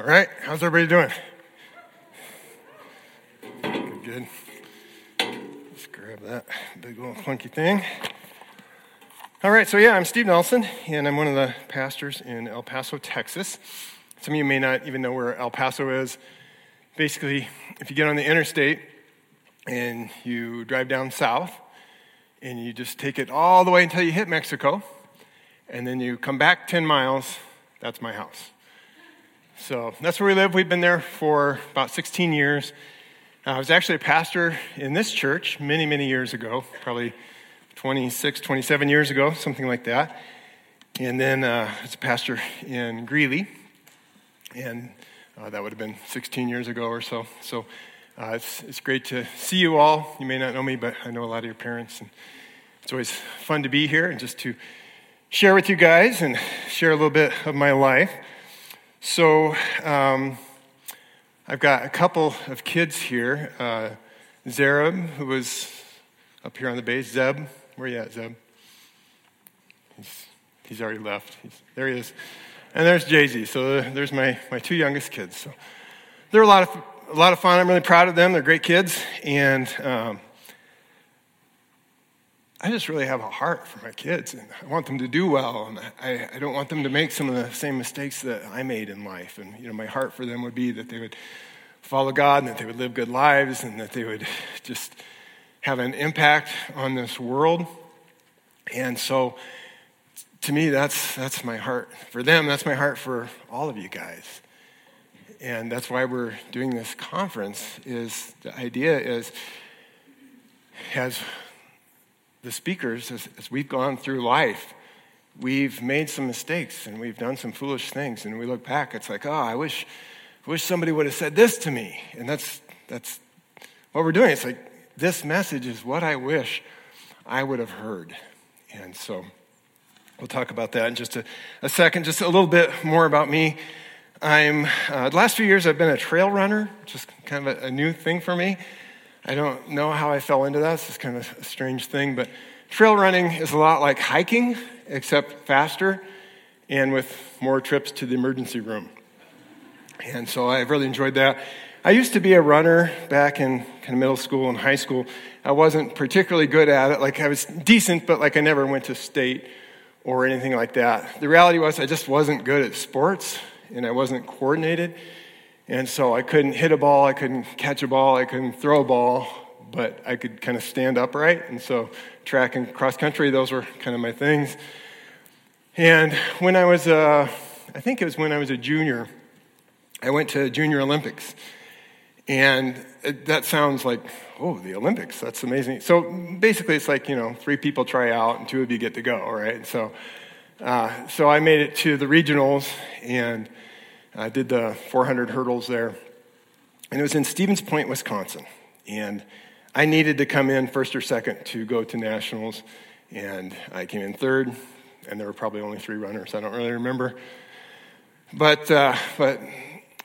All right, how's everybody doing? Good, good. Let's grab that big little clunky thing. All right, so yeah, I'm Steve Nelson, and I'm one of the pastors in El Paso, Texas. Some of you may not even know where El Paso is. Basically, if you get on the interstate and you drive down south, and you just take it all the way until you hit Mexico, and then you come back 10 miles, that's my house. So that's where we live. We've been there for about 16 years. I was actually a pastor in this church many, many years ago, probably 26, 27 years ago, something like that. And then uh, a pastor in Greeley, and uh, that would have been 16 years ago or so. So uh, it's, it's great to see you all. You may not know me, but I know a lot of your parents. And it's always fun to be here and just to share with you guys and share a little bit of my life. So um, I've got a couple of kids here. Uh, Zareb, who was up here on the base. Zeb, where are you at, Zeb? He's, he's already left. He's, there he is. And there's Jay-Z. So there's my, my two youngest kids. So they're a lot of a lot of fun. I'm really proud of them. They're great kids, and um, I just really have a heart for my kids, and I want them to do well, and I, I don't want them to make some of the same mistakes that I made in life. And you know, my heart for them would be that they would follow God, and that they would live good lives, and that they would just have an impact on this world. And so, to me, that's that's my heart for them. That's my heart for all of you guys and that's why we're doing this conference is the idea is as the speakers as, as, we've gone through life we've made some mistakes and we've done some foolish things. And we look back it's like oh i wish wish somebody would have said this to me. And that's that's what we're doing. It's like this message is what i wish i would have heard. And so we'll talk about that in just a, a second just a little bit more about me. I'm, uh, the last few years, I've been a trail runner, is kind of a, a, new thing for me. I don't know how I fell into that. It's kind of a strange thing, but trail running is a lot like hiking, except faster and with more trips to the emergency room. And so I've really enjoyed that. I used to be a runner back in kind of middle school and high school. I wasn't particularly good at it. Like I was decent, but like I never went to state or anything like that. The reality was I just wasn't good at sports and I wasn't coordinated. And so I couldn't hit a ball, I couldn't catch a ball, I couldn't throw a ball, but I could kind of stand upright. And so track and cross country, those were kind of my things. And when I was, uh, I think it was when I was a junior, I went to Junior Olympics. And it, that sounds like, oh, the Olympics, that's amazing. So basically, it's like, you know, three people try out and two of you get to go, right? So, uh, so I made it to the regionals, and I did the 400 hurdles there. And it was in Stevens Point, Wisconsin. And I needed to come in first or second to go to nationals. And I came in third, and there were probably only three runners. I don't really remember. But, uh, but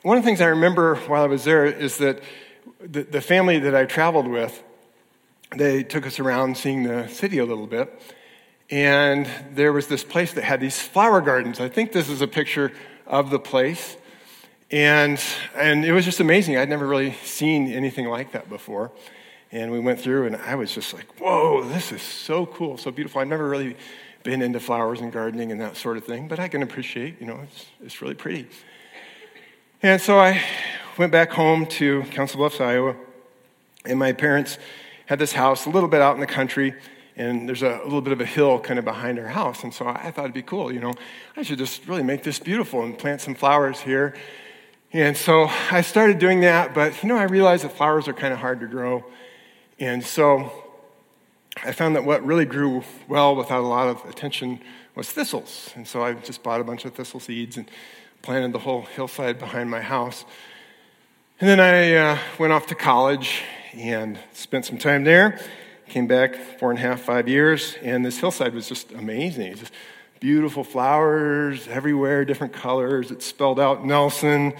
one of the things I remember while I was there is that the, the family that I traveled with, they took us around seeing the city a little bit. And there was this place that had these flower gardens. I think this is a picture of the place. And, and it was just amazing. I'd never really seen anything like that before. And we went through, and I was just like, whoa, this is so cool, so beautiful. I've never really been into flowers and gardening and that sort of thing, but I can appreciate, you know, it's, it's really pretty. And so I went back home to Council Bluffs, Iowa, and my parents had this house a little bit out in the country and there's a, little bit of a hill kind of behind our house. And so I thought it'd be cool, you know, I should just really make this beautiful and plant some flowers here. And so I started doing that, but you know, I realized that flowers are kind of hard to grow. And so I found that what really grew well without a lot of attention was thistles. And so I just bought a bunch of thistle seeds and planted the whole hillside behind my house. And then I uh, went off to college and spent some time there Came back four and a half, five years, and this hillside was just amazing. Just beautiful flowers everywhere, different colors. It spelled out Nelson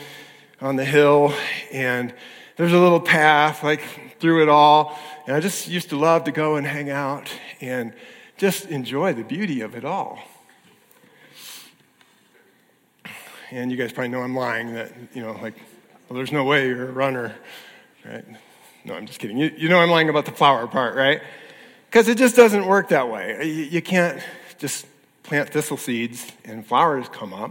on the hill, and there's a little path like through it all. And I just used to love to go and hang out and just enjoy the beauty of it all. And you guys probably know I'm lying that, you know, like, well, there's no way you're a runner, right? No, I'm just kidding. You, you know I'm lying about the flower part, right? Because it just doesn't work that way. You, you can't just plant thistle seeds and flowers come up.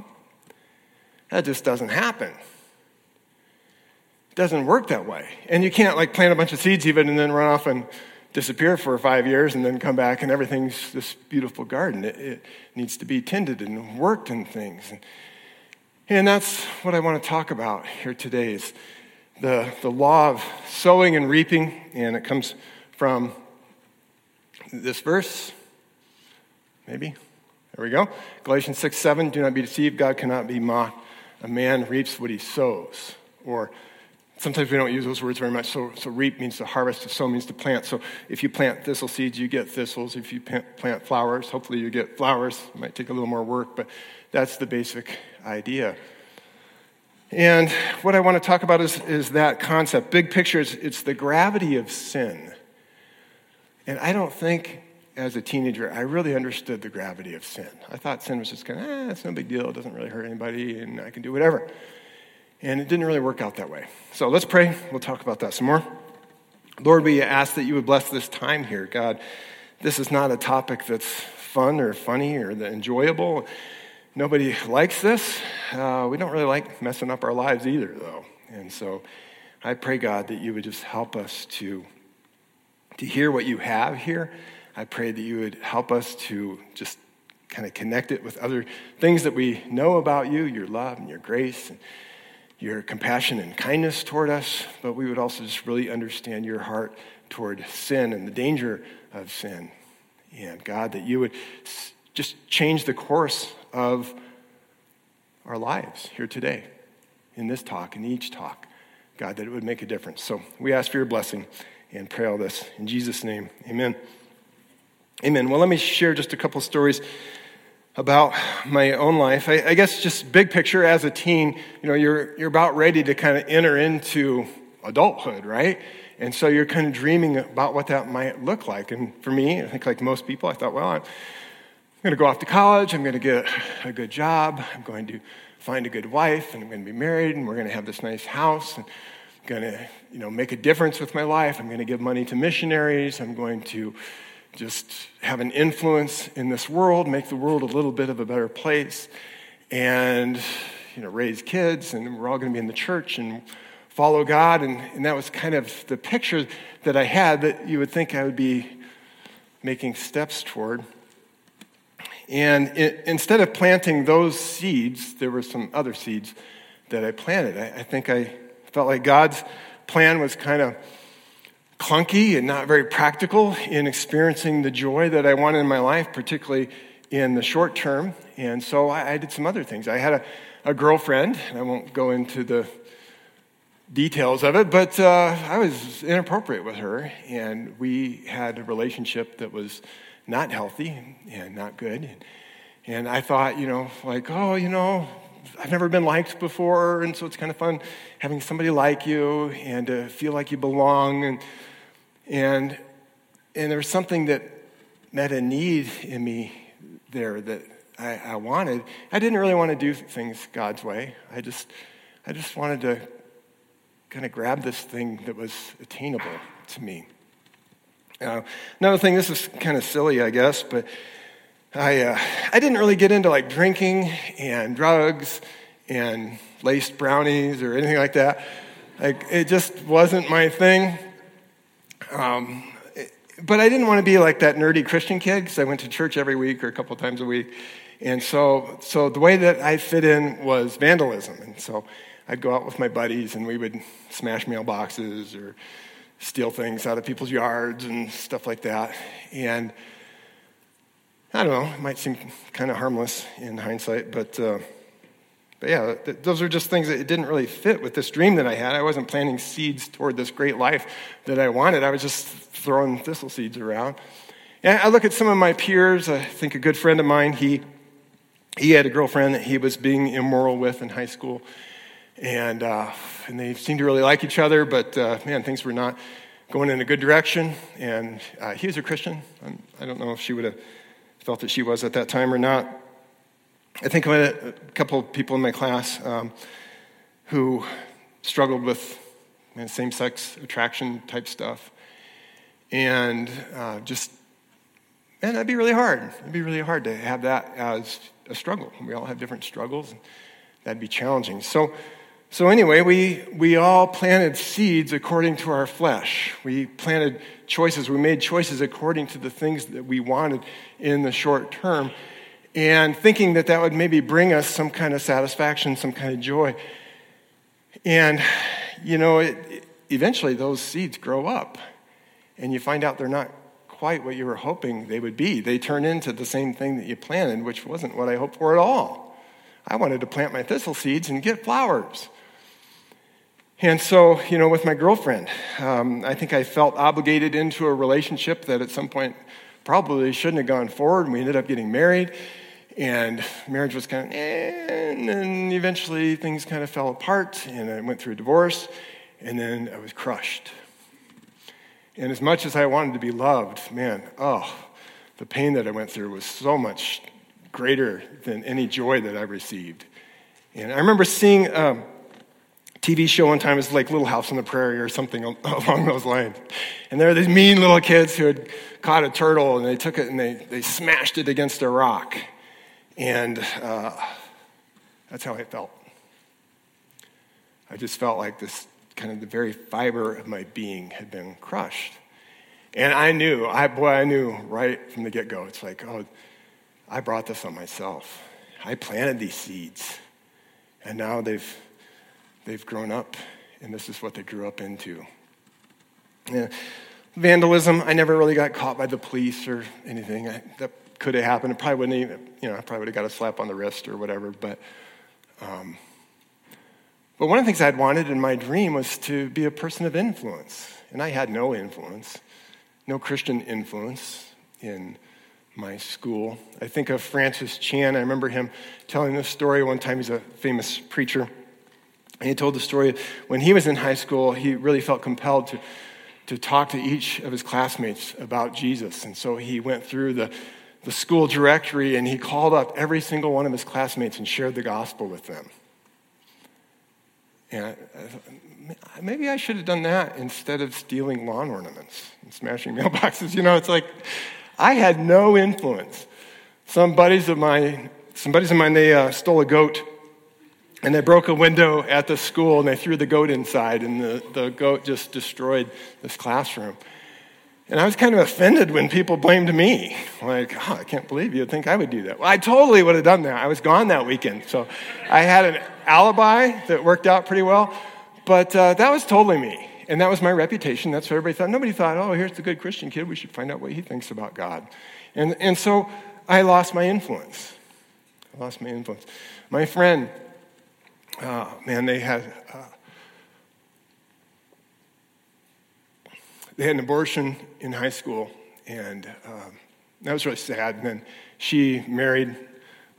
That just doesn't happen. It doesn't work that way. And you can't like plant a bunch of seeds even and then run off and disappear for five years and then come back and everything's this beautiful garden. It, it needs to be tended and worked and things. And, and that's what I want to talk about here today is the, the law of sowing and reaping, and it comes from this verse, maybe. There we go. Galatians 6 7, do not be deceived, God cannot be mocked. A man reaps what he sows. Or sometimes we don't use those words very much. So, so reap means to harvest, to sow means to plant. So if you plant thistle seeds, you get thistles. If you plant flowers, hopefully you get flowers. It might take a little more work, but that's the basic idea. And what I want to talk about is, is that concept. Big picture, is, it's the gravity of sin. And I don't think as a teenager I really understood the gravity of sin. I thought sin was just kind of, eh, it's no big deal, it doesn't really hurt anybody, and I can do whatever. And it didn't really work out that way. So let's pray. We'll talk about that some more. Lord, we ask that you would bless this time here. God, this is not a topic that's fun or funny or enjoyable. Nobody likes this. Uh, we don't really like messing up our lives either, though. And so I pray, God, that you would just help us to, to hear what you have here. I pray that you would help us to just kind of connect it with other things that we know about you, your love and your grace and your compassion and kindness toward us, but we would also just really understand your heart toward sin and the danger of sin. And God, that you would just change the course of our lives here today, in this talk, in each talk. God, that it would make a difference. So we ask for your blessing and pray all this in Jesus' name. Amen. Amen. Well, let me share just a couple stories about my own life. I, I, guess just big picture as a teen, you know, you're, you're about ready to kind of enter into adulthood, right? And so you're kind of dreaming about what that might look like. And for me, I think like most people, I thought, well, I'm, going to go off to college, I'm going to get a good job, I'm going to find a good wife, and I'm going to be married, and we're going to have this nice house, and I'm going to, you know, make a difference with my life. I'm going to give money to missionaries. I'm going to just have an influence in this world, make the world a little bit of a better place, and, you know, raise kids, and we're all going to be in the church and follow God. And, and that was kind of the picture that I had that you would think I would be making steps toward. And it, instead of planting those seeds, there were some other seeds that I planted. I, I think I felt like God's plan was kind of clunky and not very practical in experiencing the joy that I wanted in my life, particularly in the short term. And so I, I did some other things. I had a, a, girlfriend, and I won't go into the details of it, but uh, I was inappropriate with her, and we had a relationship that was not healthy and not good. And I thought, you know, like, oh, you know, I've never been liked before, and so it's kind of fun having somebody like you and to feel like you belong. And, and, and there was something that met a need in me there that I, I wanted. I didn't really want to do things God's way. I just, I just wanted to kind of grab this thing that was attainable to me. Uh, another thing, this is kind of silly, I guess, but I, uh, I didn't really get into like drinking and drugs and laced brownies or anything like that. Like, it just wasn't my thing. Um, it, but I didn't want to be like that nerdy Christian kid because I went to church every week or a couple times a week. And so, so the way that I fit in was vandalism. And so I'd go out with my buddies and we would smash mailboxes or steal things out of people's yards and stuff like that. And I don't know, it might seem kind of harmless in hindsight, but, uh, but yeah, th- those are just things that it didn't really fit with this dream that I had. I wasn't planting seeds toward this great life that I wanted, I was just throwing thistle seeds around. And I look at some of my peers, I think a good friend of mine, he, he had a girlfriend that he was being immoral with in high school and, uh, and they seemed to really like each other, but uh, man, things were not going in a good direction. And uh, he was a Christian. I'm, I do not know if she would have felt that she was at that time or not. I think of a, couple of people in my class um, who struggled with same sex attraction type stuff. And uh, just, man, that'd be really hard. It'd be really hard to have that as a struggle. We all have different struggles. And that'd be challenging. So, so anyway, we, we all planted seeds according to our flesh. We planted choices. We made choices according to the things that we wanted in the short term and thinking that that would maybe bring us some kind of satisfaction, some kind of joy. And, you know, it, eventually those seeds grow up, and you find out they're not quite what you were hoping they would be. They turn into the same thing that you planted, which wasn't what I hoped for at all. I wanted to plant my thistle seeds and get flowers. And so, you know, with my girlfriend, um, I think I felt obligated into a relationship that at some point probably shouldn't have gone forward. And We ended up getting married and marriage was kind of, eh, and then eventually things kind of fell apart, and I went through a divorce, and then I was crushed. And as much as I wanted to be loved, man, oh, the pain that I went through was so much greater than any joy that I received. And I remember seeing a TV show one time, was like Little House on the Prairie or something along those lines. And there were these mean little kids who had caught a turtle and they took it and they, they smashed it against a rock. And uh, that's how I felt. I just felt like this kind of the very fiber of my being had been crushed. And I knew, I, boy, I knew right from the get go. It's like, oh, I brought this on myself. I planted these seeds. And now they've, they've grown up, and this is what they grew up into. Yeah. Vandalism, I never really got caught by the police or anything. I, that could have happened. It probably wouldn't even, you know, I probably would have got a slap on the wrist or whatever. But, um, but one of the things I'd wanted in my dream was to be a person of influence. And I had no influence, no Christian influence in my school. I think of Francis Chan. I remember him telling this story one time. He's a famous preacher. And he told the story when he was in high school, he really felt compelled to, to talk to each of his classmates about Jesus. And so he went through the the school directory and he called up every single one of his classmates and shared the gospel with them. And I, I, maybe I should have done that instead of stealing lawn ornaments and smashing mailboxes. You know, it's like I had no influence. Some buddies of mine, some buddies of mine, they uh, stole a goat and they broke a window at the school and they threw the goat inside and the, the goat just destroyed this classroom. And I was kind of offended when people blamed me. Like, oh, I can't believe you'd think I would do that. Well, I totally would have done that. I was gone that weekend. So I had an alibi that worked out pretty well. But uh, that was totally me. And that was my reputation. That's what everybody thought. Nobody thought, oh, here's the good Christian kid. We should find out what he thinks about God. And, and so I lost my influence. I lost my influence. My friend, uh, man, they had. Uh, they had an abortion in high school, and um, that was really sad. And then she married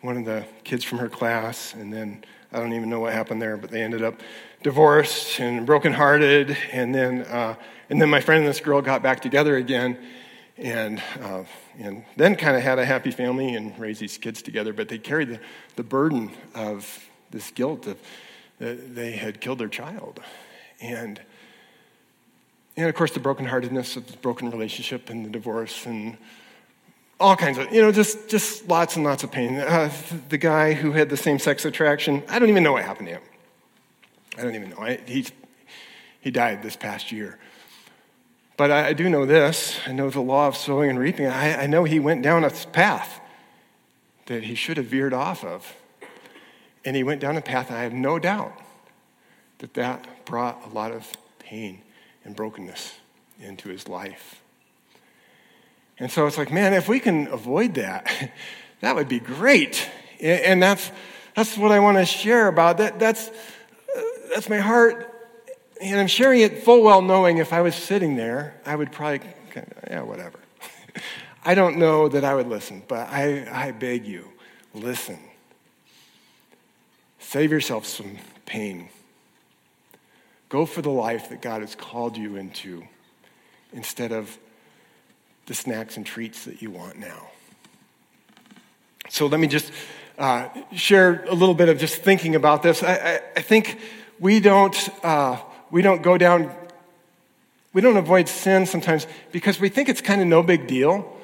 one of the kids from her class, and then I don't even know what happened there, but they ended up divorced and brokenhearted. And then, uh, and then my friend and this girl got back together again, and uh, and then kind of had a happy family and raised these kids together. But they carried the, the burden of this guilt of that they had killed their child, and and of course, the brokenheartedness of the broken relationship and the divorce and all kinds of, you know, just, just lots and lots of pain. Uh, the guy who had the same sex attraction, I don't even know what happened to him. I don't even know. I, he, he died this past year. But I, I, do know this I know the law of sowing and reaping. I, I know he went down a path that he should have veered off of. And he went down a path, I have no doubt that that brought a lot of pain and brokenness into his life. And so it's like, man, if we can avoid that, that would be great. And that's, that's what I want to share about. That, that's, that's my heart. And I'm sharing it full well knowing if I was sitting there, I would probably, yeah, whatever. I don't know that I would listen, but I, I beg you, listen. Save yourself some pain. Go for the life that God has called you into instead of the snacks and treats that you want now. So let me just uh, share a little bit of just thinking about this. I, I, I think we don't, uh, we don't go down, we don't avoid sin sometimes because we think it's kind of no big deal.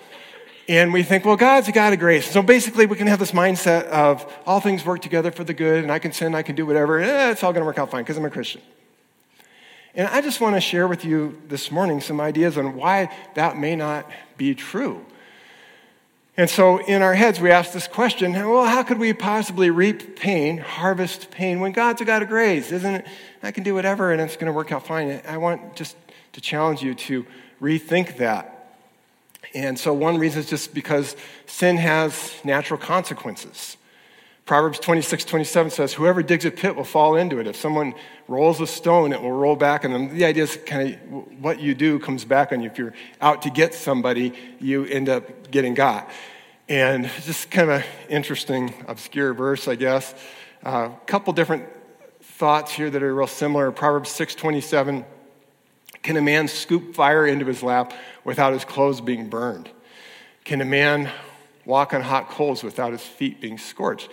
And we think, well, God's a God of grace. So basically, we can have this mindset of all things work together for the good, and I can sin, I can do whatever. Eh, it's all going to work out fine because I'm a Christian. And I just want to share with you this morning some ideas on why that may not be true. And so in our heads, we ask this question well, how could we possibly reap pain, harvest pain, when God's a God of grace? Isn't it? I can do whatever and it's going to work out fine. I want just to challenge you to rethink that. And so one reason is just because sin has natural consequences. Proverbs 26, 27 says, Whoever digs a pit will fall into it. If someone rolls a stone, it will roll back them. The idea is kind of what you do comes back on you. If you're out to get somebody, you end up getting got. And just kind of interesting, obscure verse, I guess. A uh, couple different thoughts here that are real similar. Proverbs 6, 27. Can a man scoop fire into his lap without his clothes being burned? Can a man walk on hot coals without his feet being scorched?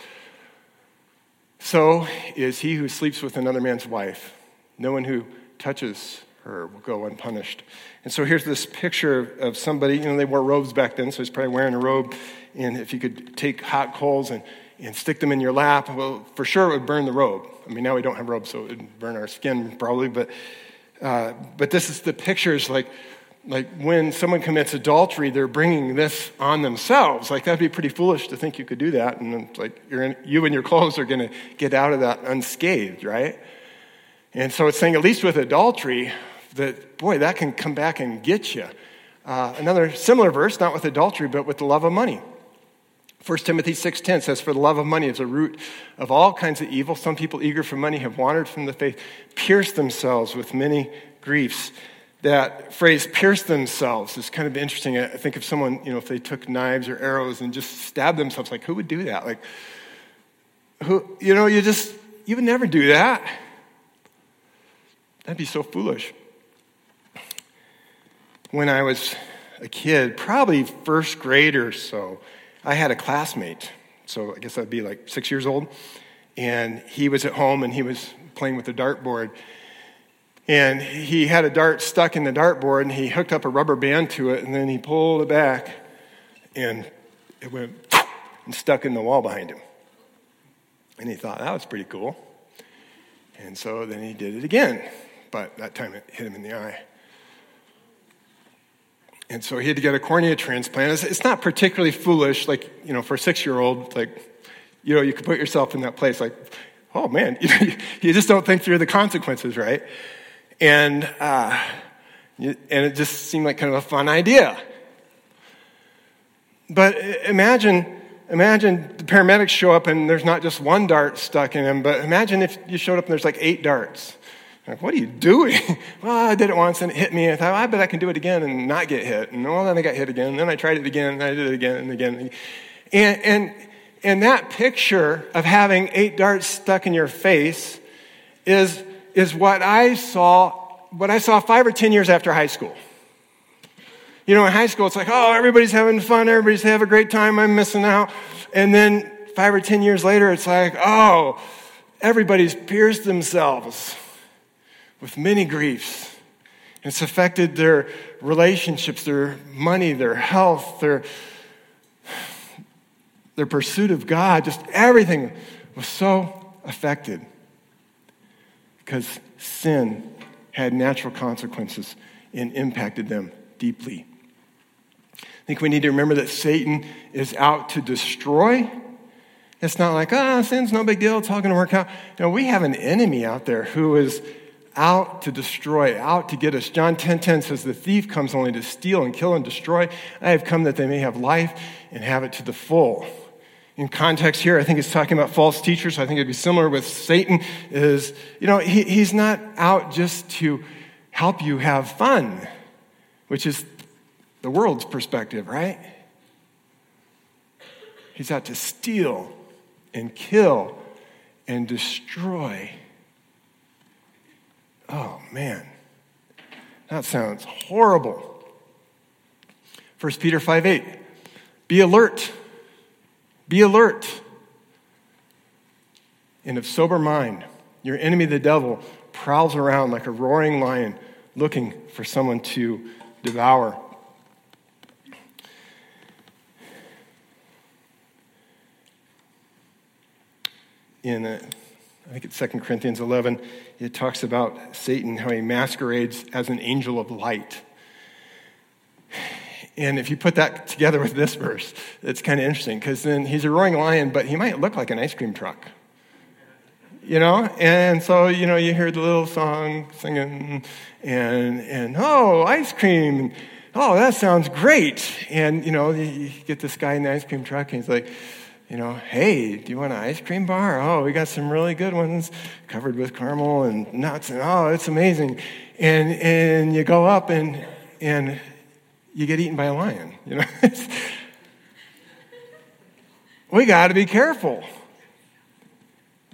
So is he who sleeps with another man's wife. No one who touches her will go unpunished. And so here's this picture of somebody, you know, they wore robes back then, so he's probably wearing a robe. And if you could take hot coals and, and stick them in your lap, well, for sure it would burn the robe. I mean, now we don't have robes, so it would burn our skin probably, but, uh, but this is the pictures like like when someone commits adultery, they're bringing this on themselves. Like that'd be pretty foolish to think you could do that, and like in, you and your clothes are going to get out of that unscathed, right? And so it's saying, at least with adultery, that boy, that can come back and get you. Uh, another similar verse, not with adultery, but with the love of money. 1 Timothy 6:10 says, "For the love of money is a root of all kinds of evil. Some people eager for money have wandered from the faith, pierced themselves with many griefs." that phrase pierce themselves is kind of interesting. I think of someone, you know, if they took knives or arrows and just stabbed themselves, like who would do that? Like, who, you know, you just, you would never do that. That'd be so foolish. When I was a kid, probably first grade or so, I had a classmate. So I guess I'd be like six years old. And he was at home and he was playing with a dartboard. And he had a dart stuck in the dartboard and he hooked up a rubber band to it and then he pulled it back and it went and stuck in the wall behind him. And he thought that was pretty cool. And so then he did it again, but that time it hit him in the eye. And so he had to get a cornea transplant. It's not particularly foolish, like, you know, for a six year old, like, you know, you could put yourself in that place, like, oh man, you just don't think through the consequences, right? And, uh, and it just seemed like kind of a fun idea. But imagine, imagine the paramedics show up and there's not just one dart stuck in him, but imagine if you showed up and there's like eight darts. Like, what are you doing? well, I did it once and it hit me. I thought, well, I bet I can do it again and not get hit. And well, then I got hit again. And then I tried it again and I did it again and again. And, and, and that picture of having eight darts stuck in your face is is what I saw, what I saw five or 10 years after high school. You know, in high school, it's like, oh, everybody's having fun, everybody's having a great time, I'm missing out. And then five or 10 years later, it's like, oh, everybody's pierced themselves with many griefs. It's affected their relationships, their money, their health, their, their pursuit of God. Just everything was so affected because sin had natural consequences and impacted them deeply. I think we need to remember that Satan is out to destroy. It's not like, ah, oh, sin's no big deal, it's all going to work out. No, we have an enemy out there who is out to destroy, out to get us. John 10 10 says, The thief comes only to steal and kill and destroy. I have come that they may have life and have it to the full in context here, I think it's talking about false teachers. I think it'd be similar with Satan. Is you know he, he's not out just to help you have fun, which is the world's perspective, right? He's out to steal and kill and destroy. Oh man, that sounds horrible. 1 Peter 5 8. Be alert be alert. and of sober mind. Your enemy, the devil, prowls around like a roaring lion looking for someone to devour. In, uh, I think it's 2 Corinthians 11, it talks about Satan, how he masquerades as an angel of light. And if you put that together with this verse, it's kind of interesting because then he's a roaring lion, but he might look like an ice cream truck. You know? And so, you know, you hear the little song singing, and, and oh, ice cream. Oh, that sounds great. And, you know, you get this guy in the ice cream truck, and he's like, you know, hey, do you want an ice cream bar? Oh, we got some really good ones covered with caramel and nuts, and oh, it's amazing. And, and you go up, and, and you get eaten by a lion. You know, we got to be careful.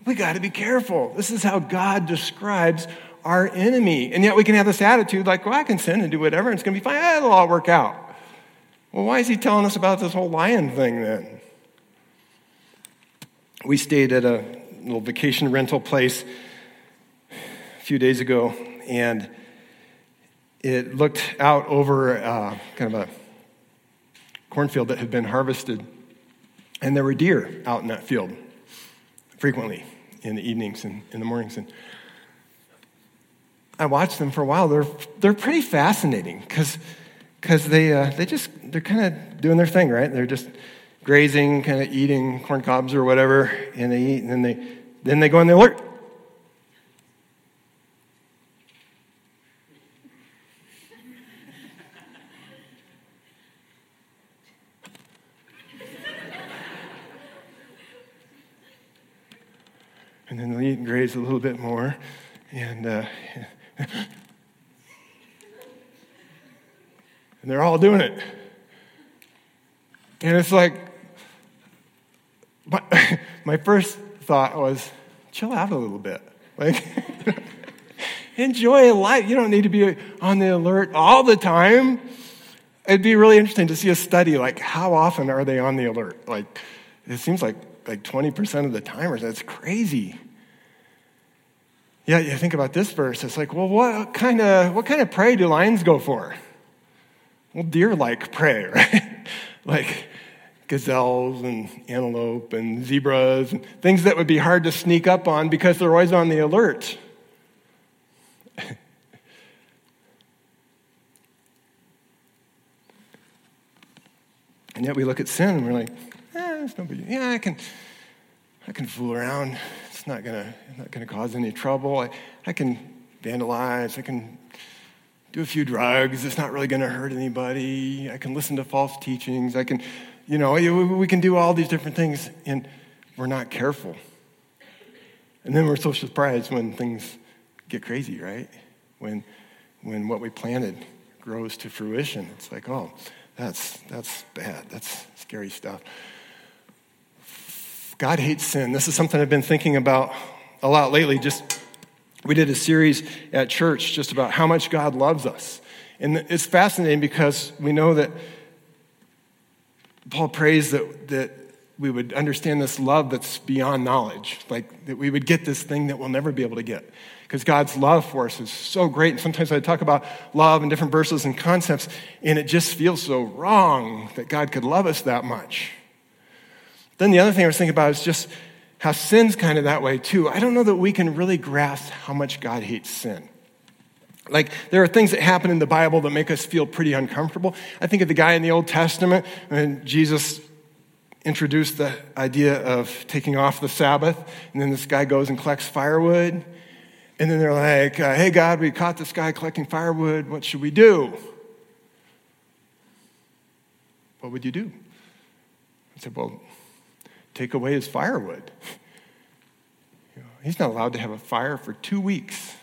We got to be careful. This is how God describes our enemy. And yet we can have this attitude like, well, I can sin and do whatever, and it's going to be fine. It'll all work out. Well, why is he telling us about this whole lion thing then? We stayed at a little vacation rental place a few days ago, and it looked out over uh, kind of a cornfield that had been harvested, and there were deer out in that field frequently in the evenings and in the mornings. And I watched them for a while. They're, they're pretty fascinating because they, uh, they just, they're kind of doing their thing, right? They're just grazing, kind of eating corn cobs or whatever, and they eat, and then they, then they go on the alert. and then they'll eat and graze a little bit more. And, uh, and they're all doing it. And it's like, my, my first thought was, chill out a little bit. Like, enjoy life. You don't need to be on the alert all the time. It'd be really interesting to see a study like how often are they on the alert? Like, it seems like like 20% of the timers. That's crazy. Yeah, you think about this verse, it's like, well, what kind of what kind of prey do lions go for? Well, deer like prey, right? like gazelles and antelope and zebras and things that would be hard to sneak up on because they're always on the alert. and yet we look at sin and we're like, eh, it's no big Yeah, I can I can fool around. It's not gonna, not gonna cause any trouble. I, I can vandalize. I can do a few drugs. It's not really gonna hurt anybody. I can listen to false teachings. I can, you know, we can do all these different things, and we're not careful. And then we're so surprised when things get crazy, right? When, when what we planted grows to fruition. It's like, oh, that's, that's bad. That's scary stuff. God hates sin. This is something I've been thinking about a lot lately. Just we did a series at church just about how much God loves us. And it's fascinating because we know that Paul prays that, that we would understand this love that's beyond knowledge, like that we would get this thing that we'll never be able to get. Because God's love for us is so great. And sometimes I talk about love and different verses and concepts, and it just feels so wrong that God could love us that much. Then the other thing I was thinking about is just how sin's kind of that way too. I don't know that we can really grasp how much God hates sin. Like, there are things that happen in the Bible that make us feel pretty uncomfortable. I think of the guy in the Old Testament when Jesus introduced the idea of taking off the Sabbath, and then this guy goes and collects firewood. And then they're like, uh, hey, God, we caught this guy collecting firewood. What should we do? What would you do? I said, well, take away his firewood. You know, he's not allowed to have a fire for two weeks.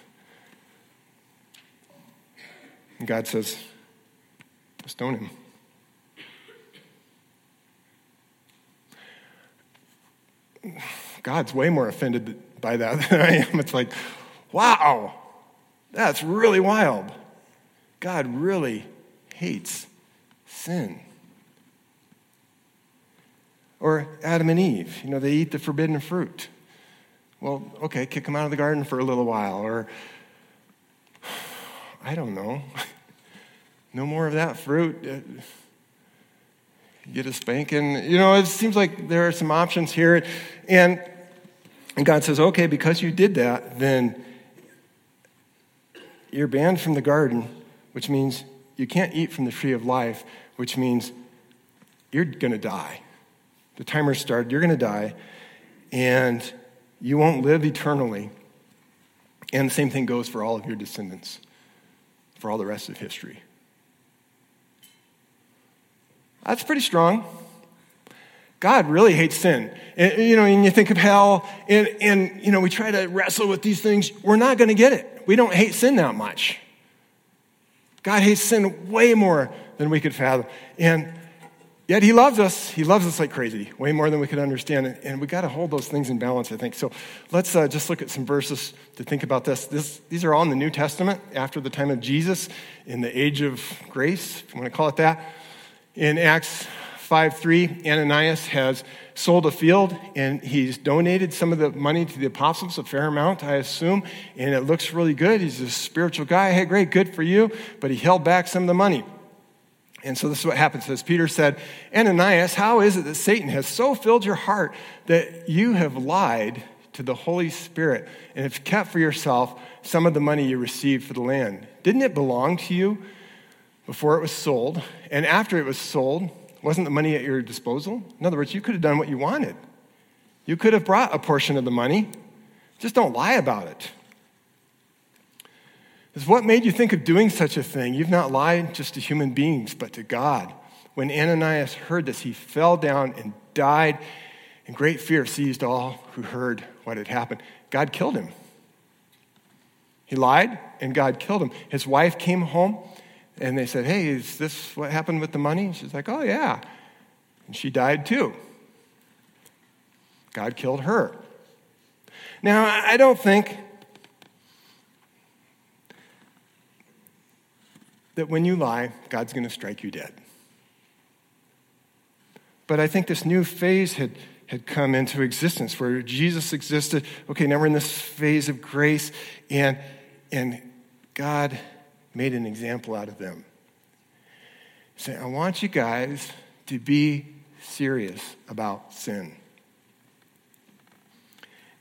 And God says, stone him. God's way more offended by that than I am. It's like, wow, that's really wild. God really hates sin. Or Adam and Eve, you know, they eat the forbidden fruit. Well, okay, kick them out of the garden for a little while. Or, I don't know, no more of that fruit. Uh, get a spanking. You know, it seems like there are some options here. And, and God says, okay, because you did that, then you're banned from the garden, which means you can't eat from the tree of life, which means you're going to die. The timer started, you're going to die, and you won't live eternally. And the same thing goes for all of your descendants, for all the rest of history. That's pretty strong. God really hates sin. And, you know, and you think of hell, and, and, you know, we try to wrestle with these things. We're not going to get it. We don't hate sin that much. God hates sin way more than we could fathom. And Yet he loves us. He loves us like crazy, way more than we could understand. And we got to hold those things in balance, I think. So let's uh, just look at some verses to think about this. this. These are all in the New Testament after the time of Jesus, in the age of grace, if you want to call it that. In Acts 5 3, Ananias has sold a field and he's donated some of the money to the apostles, a fair amount, I assume. And it looks really good. He's a spiritual guy. Hey, great, good for you. But he held back some of the money. And so this is what happens. As Peter said, Ananias, how is it that Satan has so filled your heart that you have lied to the Holy Spirit and have kept for yourself some of the money you received for the land? Didn't it belong to you before it was sold? And after it was sold, wasn't the money at your disposal? In other words, you could have done what you wanted. You could have brought a portion of the money. Just don't lie about it is what made you think of doing such a thing? You've not lied just to human beings, but to God. When Ananias heard this, he fell down and died, and great fear seized all who heard what had happened. God killed him. He lied, and God killed him. His wife came home, and they said, Hey, is this what happened with the money? she's like, Oh, yeah. And she died too. God killed her. Now, I don't think that when you lie, God's going to strike you dead. But I think this new phase had, had come into existence where Jesus existed. Okay, now we're in this phase of grace, and, and God made an example out of them. Saying, I want you guys to be serious about sin.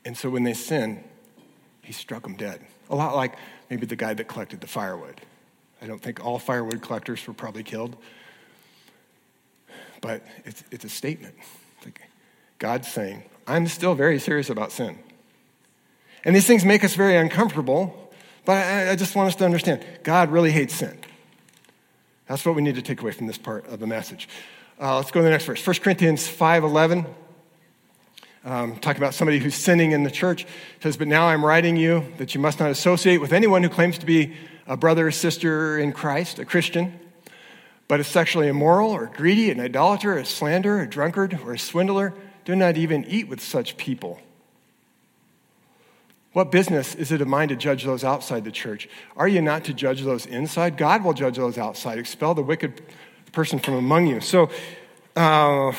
And so when they sin, he struck them dead. A lot like maybe the guy that collected the firewood. I don't think all firewood collectors were probably killed. But it's, it's a statement. It's like God's saying, I'm still very serious about sin. And these things make us very uncomfortable, but I, I just want us to understand God really hates sin. That's what we need to take away from this part of the message. Uh, let's go to the next verse. 1 Corinthians 5.11, um, talking about somebody who's sinning in the church. It says, But now I'm writing you that you must not associate with anyone who claims to be a brother or sister in Christ, a Christian, but is sexually immoral or greedy, an idolater, a slanderer, a drunkard, or a swindler, do not even eat with such people. What business is it of mine to judge those outside the church? Are you not to judge those inside? God will judge those outside. Expel the wicked person from among you. So, uh,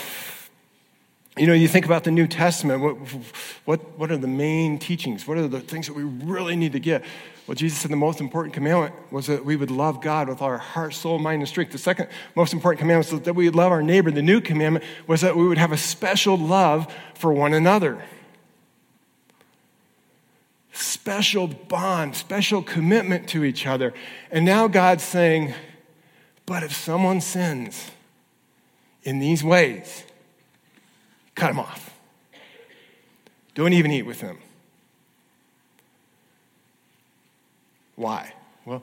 you know, you think about the New Testament, what, what, what are the main teachings? What are the things that we really need to get? Well, Jesus said the most important commandment was that we would love God with our heart, soul, mind, and strength. The second most important commandment was that we would love our neighbor. The new commandment was that we would have a special love for one another. Special bond, special commitment to each other. And now God's saying, but if someone sins in these ways, cut them off. Don't even eat with them. Why? Well,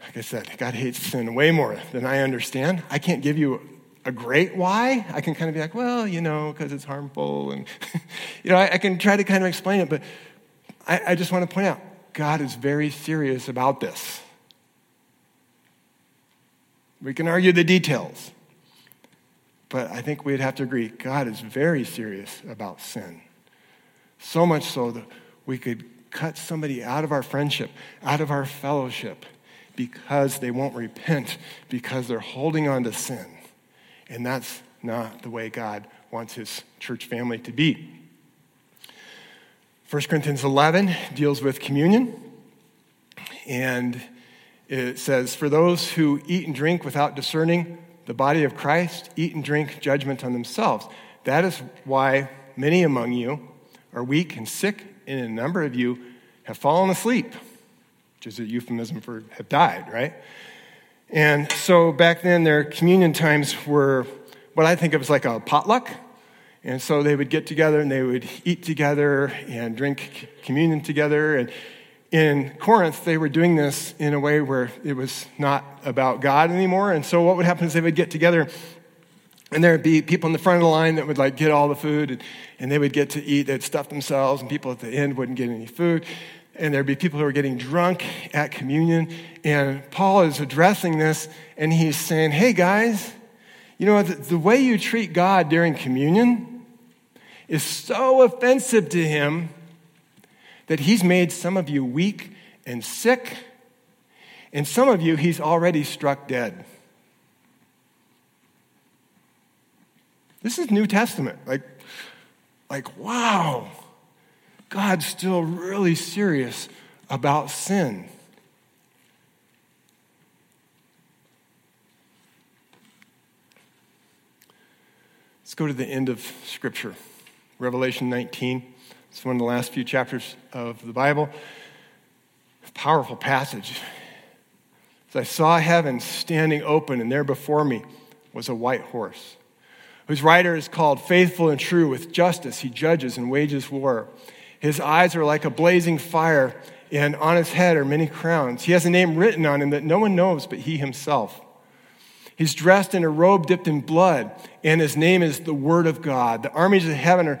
like I said, God hates sin way more than I understand. I can't give you a great why. I can kind of be like, well, you know, because it's harmful. And, you know, I, I, can try to kind of explain it, but I, I just want to point out God is very serious about this. We can argue the details, but I think we'd have to agree God is very serious about sin. So much so that we could cut somebody out of our friendship, out of our fellowship, because they won't repent, because they're holding on to sin. And that's not the way God wants his church family to be. 1 Corinthians 11 deals with communion. And it says, For those who eat and drink without discerning the body of Christ, eat and drink judgment on themselves. That is why many among you are weak and sick, and a number of you have fallen asleep, which is a euphemism for have died, right? And so back then, their communion times were what I think of as like a potluck. And so they would get together and they would eat together and drink communion together. And in Corinth, they were doing this in a way where it was not about God anymore. And so what would happen is they would get together and there would be people in the front of the line that would like get all the food and, and they would get to eat. They'd stuff themselves and people at the end wouldn't get any food. And there'd be people who were getting drunk at communion. And Paul is addressing this and he's saying, hey guys, you know, the, the way you treat God during communion is so offensive to him that he's made some of you weak and sick, and some of you he's already struck dead. This is New Testament. Like, like wow, God's still really serious about sin. Let's go to the end of Scripture, Revelation 19. It's one of the last few chapters of the Bible. Powerful passage. As I saw heaven standing open, and there before me was a white horse, whose rider is called Faithful and True. With justice he judges and wages war. His eyes are like a blazing fire, and on his head are many crowns. He has a name written on him that no one knows but he himself. He's dressed in a robe dipped in blood, and his name is the Word of God. The armies of heaven are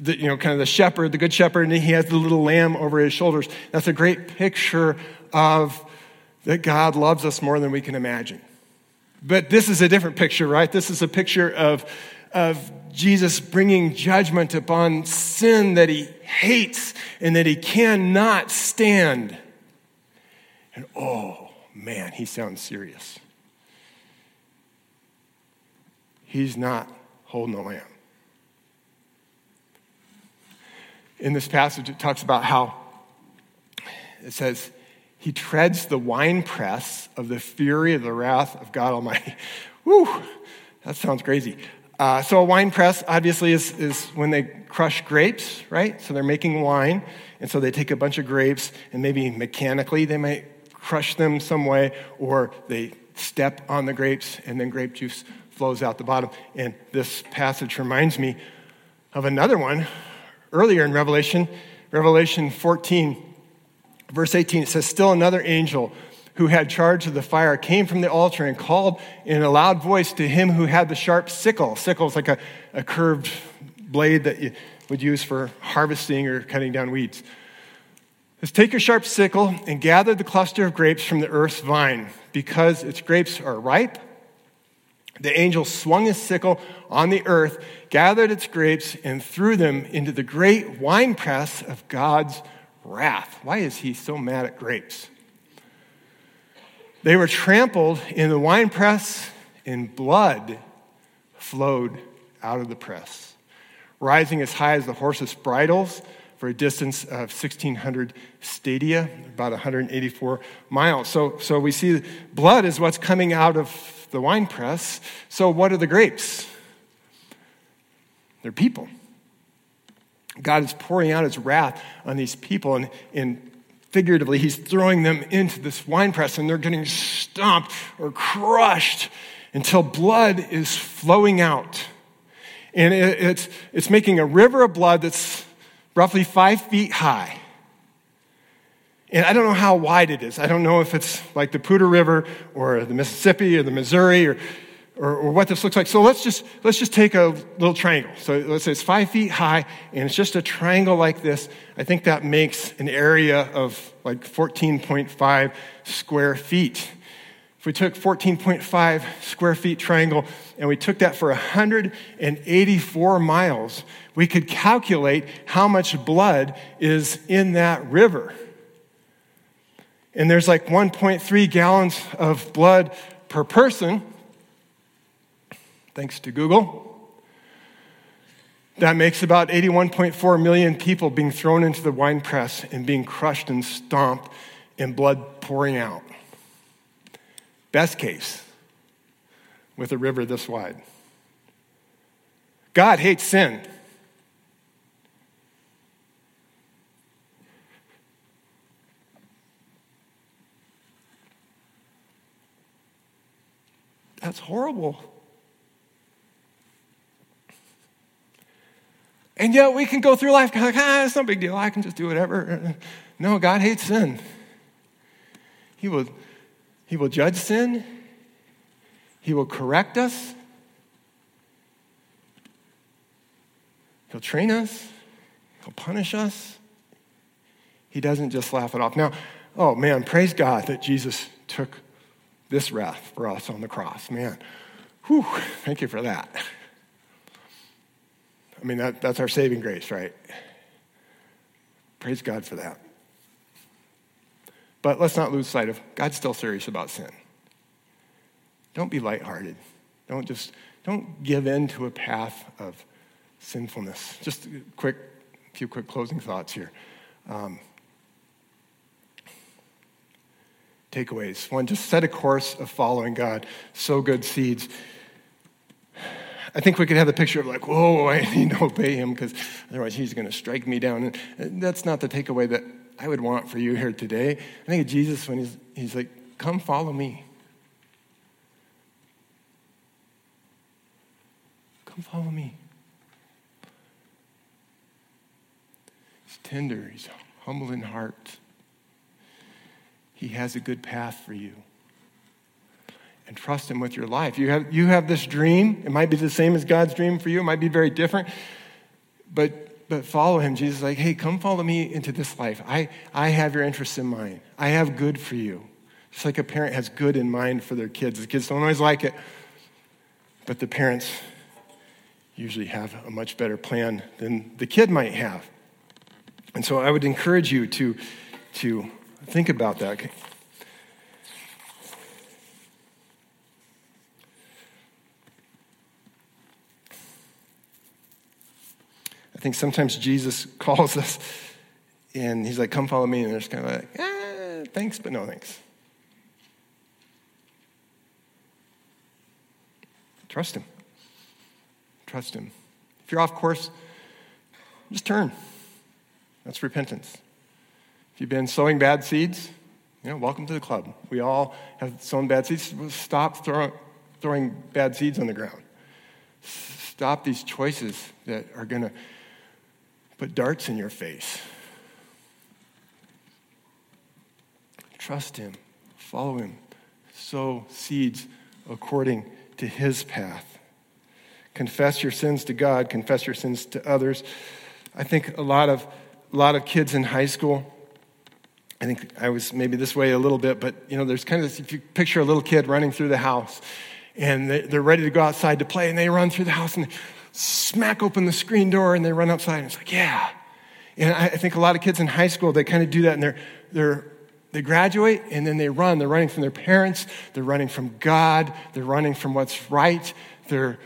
the, you know, kind of the shepherd, the good shepherd, and he has the little lamb over his shoulders. That's a great picture of that God loves us more than we can imagine. But this is a different picture, right? This is a picture of, of Jesus bringing judgment upon sin that he hates and that he cannot stand. And oh, man, he sounds serious. He's not holding the lamb. In this passage, it talks about how it says, He treads the winepress of the fury of the wrath of God Almighty. Whew, that sounds crazy. Uh, so, a wine press obviously is, is when they crush grapes, right? So, they're making wine. And so, they take a bunch of grapes and maybe mechanically they might crush them some way, or they step on the grapes and then grape juice flows out the bottom. And this passage reminds me of another one earlier in Revelation, Revelation 14, verse 18, it says, Still another angel who had charge of the fire came from the altar and called in a loud voice to him who had the sharp sickle. Sickle is like a, a curved blade that you would use for harvesting or cutting down weeds. Says, Take your sharp sickle and gather the cluster of grapes from the earth's vine, because its grapes are ripe. The angel swung his sickle on the earth, gathered its grapes, and threw them into the great winepress of God's wrath. Why is he so mad at grapes? They were trampled in the winepress, and blood flowed out of the press, rising as high as the horses' bridles for a distance of 1,600 stadia, about 184 miles. So, so we see blood is what's coming out of the wine press. So, what are the grapes? They're people. God is pouring out his wrath on these people, and, and figuratively, he's throwing them into this wine press, and they're getting stomped or crushed until blood is flowing out. And it, it's, it's making a river of blood that's roughly five feet high. And I don't know how wide it is. I don't know if it's like the Poudre River or the Mississippi or the Missouri or, or, or, what this looks like. So let's just, let's just take a little triangle. So let's say it's five feet high and it's just a triangle like this. I think that makes an area of like 14.5 square feet. If we took 14.5 square feet triangle and we took that for 184 miles, we could calculate how much blood is in that river. And there's like 1.3 gallons of blood per person thanks to Google. That makes about 81.4 million people being thrown into the wine press and being crushed and stomped and blood pouring out. Best case, with a river this wide. God hates sin. That's horrible. And yet we can go through life like, ah, it's no big deal. I can just do whatever. No, God hates sin. He will, he will judge sin. He will correct us. He'll train us. He'll punish us. He doesn't just laugh it off. Now, oh man, praise God that Jesus took this wrath for us on the cross. Man, whew, thank you for that. I mean, that, that's our saving grace, right? Praise God for that. But let's not lose sight of God's still serious about sin. Don't be lighthearted. Don't just don't give in to a path of sinfulness. Just a quick, few quick closing thoughts here. Um, takeaways. One, just set a course of following God. Sow good seeds. I think we could have the picture of like, whoa, I need to obey him because otherwise he's going to strike me down. And that's not the takeaway that I would want for you here today. I think of Jesus when he's, he's like, come follow me. Come follow me. He's tender, he's humble in heart. He has a good path for you and trust Him with your life. You have, you have this dream. It might be the same as God's dream for you, it might be very different, but, but follow Him. Jesus is like, hey, come follow me into this life. I, I have your interests in mind, I have good for you. Just like a parent has good in mind for their kids. The kids don't always like it, but the parents usually have a much better plan than the kid might have. And so I would encourage you to, to think about that. I think sometimes Jesus calls us and he's like, come follow me. And they're just kind of like, eh, thanks, but no thanks. Trust him. Trust him. If you're off course, just turn. That's repentance. You've been sowing bad seeds, you know, welcome to the club. We all have sown bad seeds. Stop throw, throwing bad seeds on the ground. Stop these choices that are going to put darts in your face. Trust Him, follow Him, sow seeds according to His path. Confess your sins to God, confess your sins to others. I think a lot of, a lot of kids in high school, I think I was maybe this way a little bit, but you know, there's kind of this, if you picture a little kid running through the house and they're ready to go outside to play and they run through the house and smack open the screen door and they run outside and it's like, yeah. And I think a lot of kids in high school, they kind of do that and they're, they're, they graduate and then they run. They're running from their parents, they're running from God, they're running from what's right, they're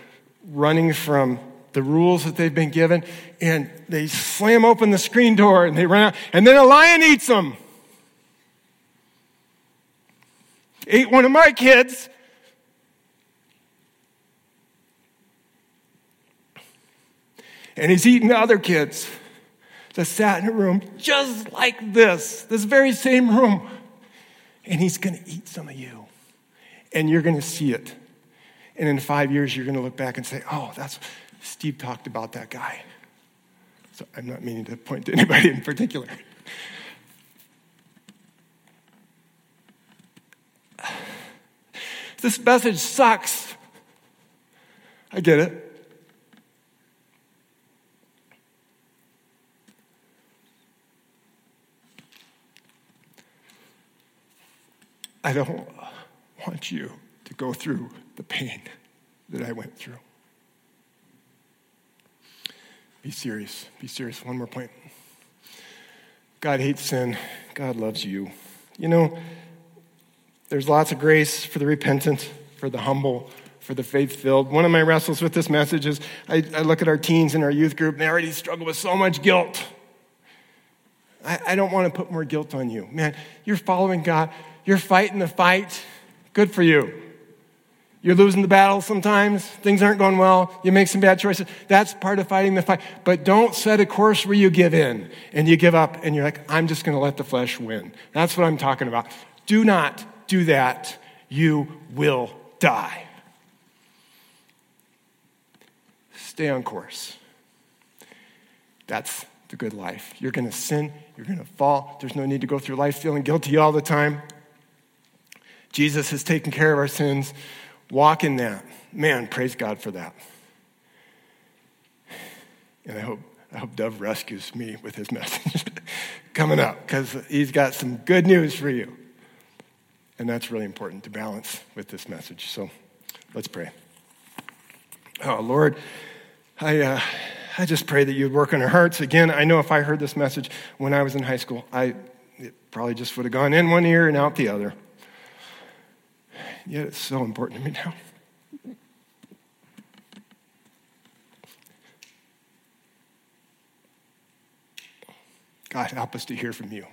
running from the rules that they've been given, and they slam open the screen door and they run out, and then a lion eats them. Ate one of my kids, and he's eating other kids that sat in a room just like this, this very same room. And he's going to eat some of you. And you're going to see it. And in five years, you're going to look back and say, oh, that's, Steve talked about that guy. So I'm not meaning to point to anybody in particular. This message sucks. I get it. I don't want you to go through the pain that I went through. Be serious. Be serious. One more point. God hates sin. God loves you. You know, there's lots of grace for the repentant, for the humble, for the faith filled. One of my wrestles with this message is I, I, look at our teens in our youth group, and they already struggle with so much guilt. I, I don't want to put more guilt on you. Man, you're following God. You're fighting the fight. Good for you. You're losing the battle sometimes. Things aren't going well. You make some bad choices. That's part of fighting the fight. But don't set a course where you give in and you give up and you're like, I'm just going to let the flesh win. That's what I'm talking about. Do not do that. You will die. Stay on course. That's the good life. You're going to sin. You're going to fall. There's no need to go through life feeling guilty all the time. Jesus has taken care of our sins. Walk in that. Man, praise God for that. And I hope, I hope Dove rescues me with his message coming up because he's got some good news for you. And that's really important to balance with this message. So let's pray. Oh, Lord, I, uh, I just pray that you'd work on our hearts. Again, I know if I heard this message when I was in high school, I probably just would have gone in one ear and out the other yet it's so important to me now. God, help us to hear from you.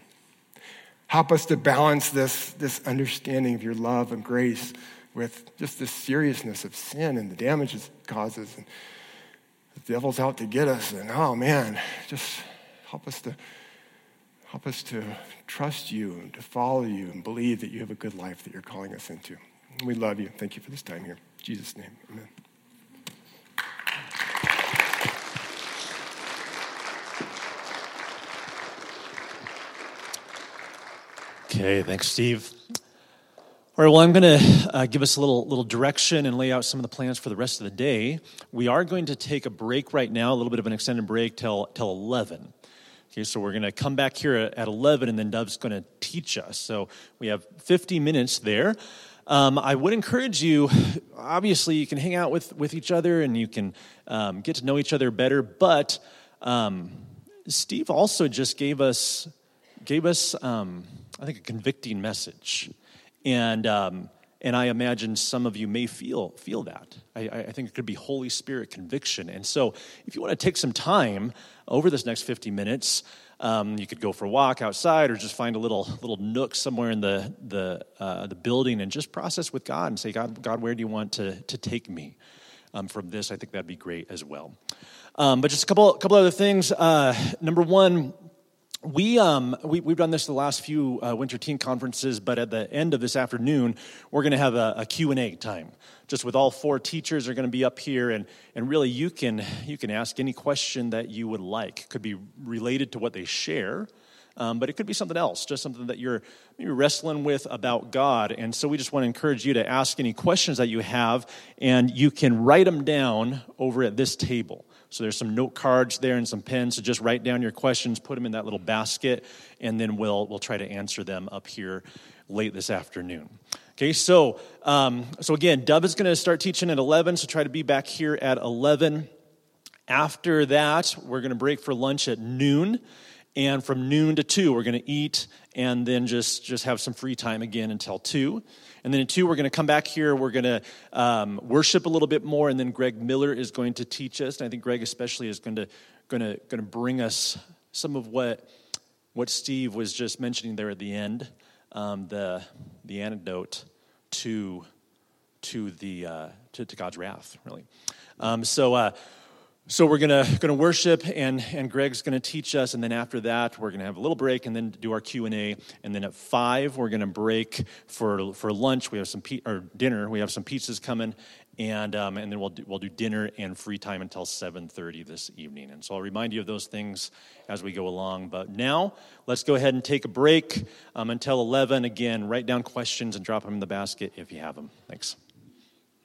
Help us to balance this, this understanding of your love and grace with just the seriousness of sin and the damage it causes. And the devil's out to get us. And oh man, just help us to help us to trust you and to follow you and believe that you have a good life that you're calling us into. We love you. Thank you for this time here. In Jesus' name, amen. Okay, thanks, Steve. All right, well, I'm going to uh, give us a little, little direction and lay out some of the plans for the rest of the day. We are going to take a break right now, a little bit of an extended break till, till 11. Okay, so we're going to come back here at 11, and then Dove's going to teach us. So we have 50 minutes there. Um, I would encourage you, obviously, you can hang out with, with each other and you can um, get to know each other better, but um, Steve also just gave us, gave us um, I think, a convicting message. And, um, and I imagine some of you may feel, feel that. I, I think it could be Holy Spirit conviction. And so, if you want to take some time over this next 50 minutes, um, you could go for a walk outside or just find a little little nook somewhere in the the uh, the building and just process with God and say, God, God, where do you want to to take me um, from this? I think that'd be great as well. Um, but just a couple couple other things. Uh, number one. We, um, we, have done this the last few uh, winter teen conferences, but at the end of this afternoon, we're going to have a, a Q&A time just with all four teachers are going to be up here and, and really you can you can ask any question that you would like. Could be related to what they share um, but it could be something else just something that you're maybe wrestling with about god and so we just want to encourage you to ask any questions that you have and you can write them down over at this table so there's some note cards there and some pens so just write down your questions put them in that little basket and then we'll we'll try to answer them up here late this afternoon Okay, so um, so again, Dove is going to start teaching at 11, so try to be back here at 11. After that, we're going to break for lunch at noon, and from noon to 2, we're going to eat and then just, just have some free time again until 2. And then in 2, we're going to come back here, we're going to um, worship a little bit more, and then Greg Miller is going to teach us. And I think Greg especially is going to, going to, going to bring us some of what, what Steve was just mentioning there at the end, um, the, the antidote to to the uh, to, to, God's wrath, really. Um, so. Uh, so we're gonna gonna worship, and and Greg's gonna teach us, and then after that we're gonna have a little break, and then do our Q and A, and then at five we're gonna break for for lunch. We have some pe- or dinner. We have some pizzas coming, and um, and then we'll do, we'll do dinner and free time until 7:30 this evening. And so I'll remind you of those things as we go along. But now let's go ahead and take a break um, until 11. Again, write down questions and drop them in the basket if you have them. Thanks.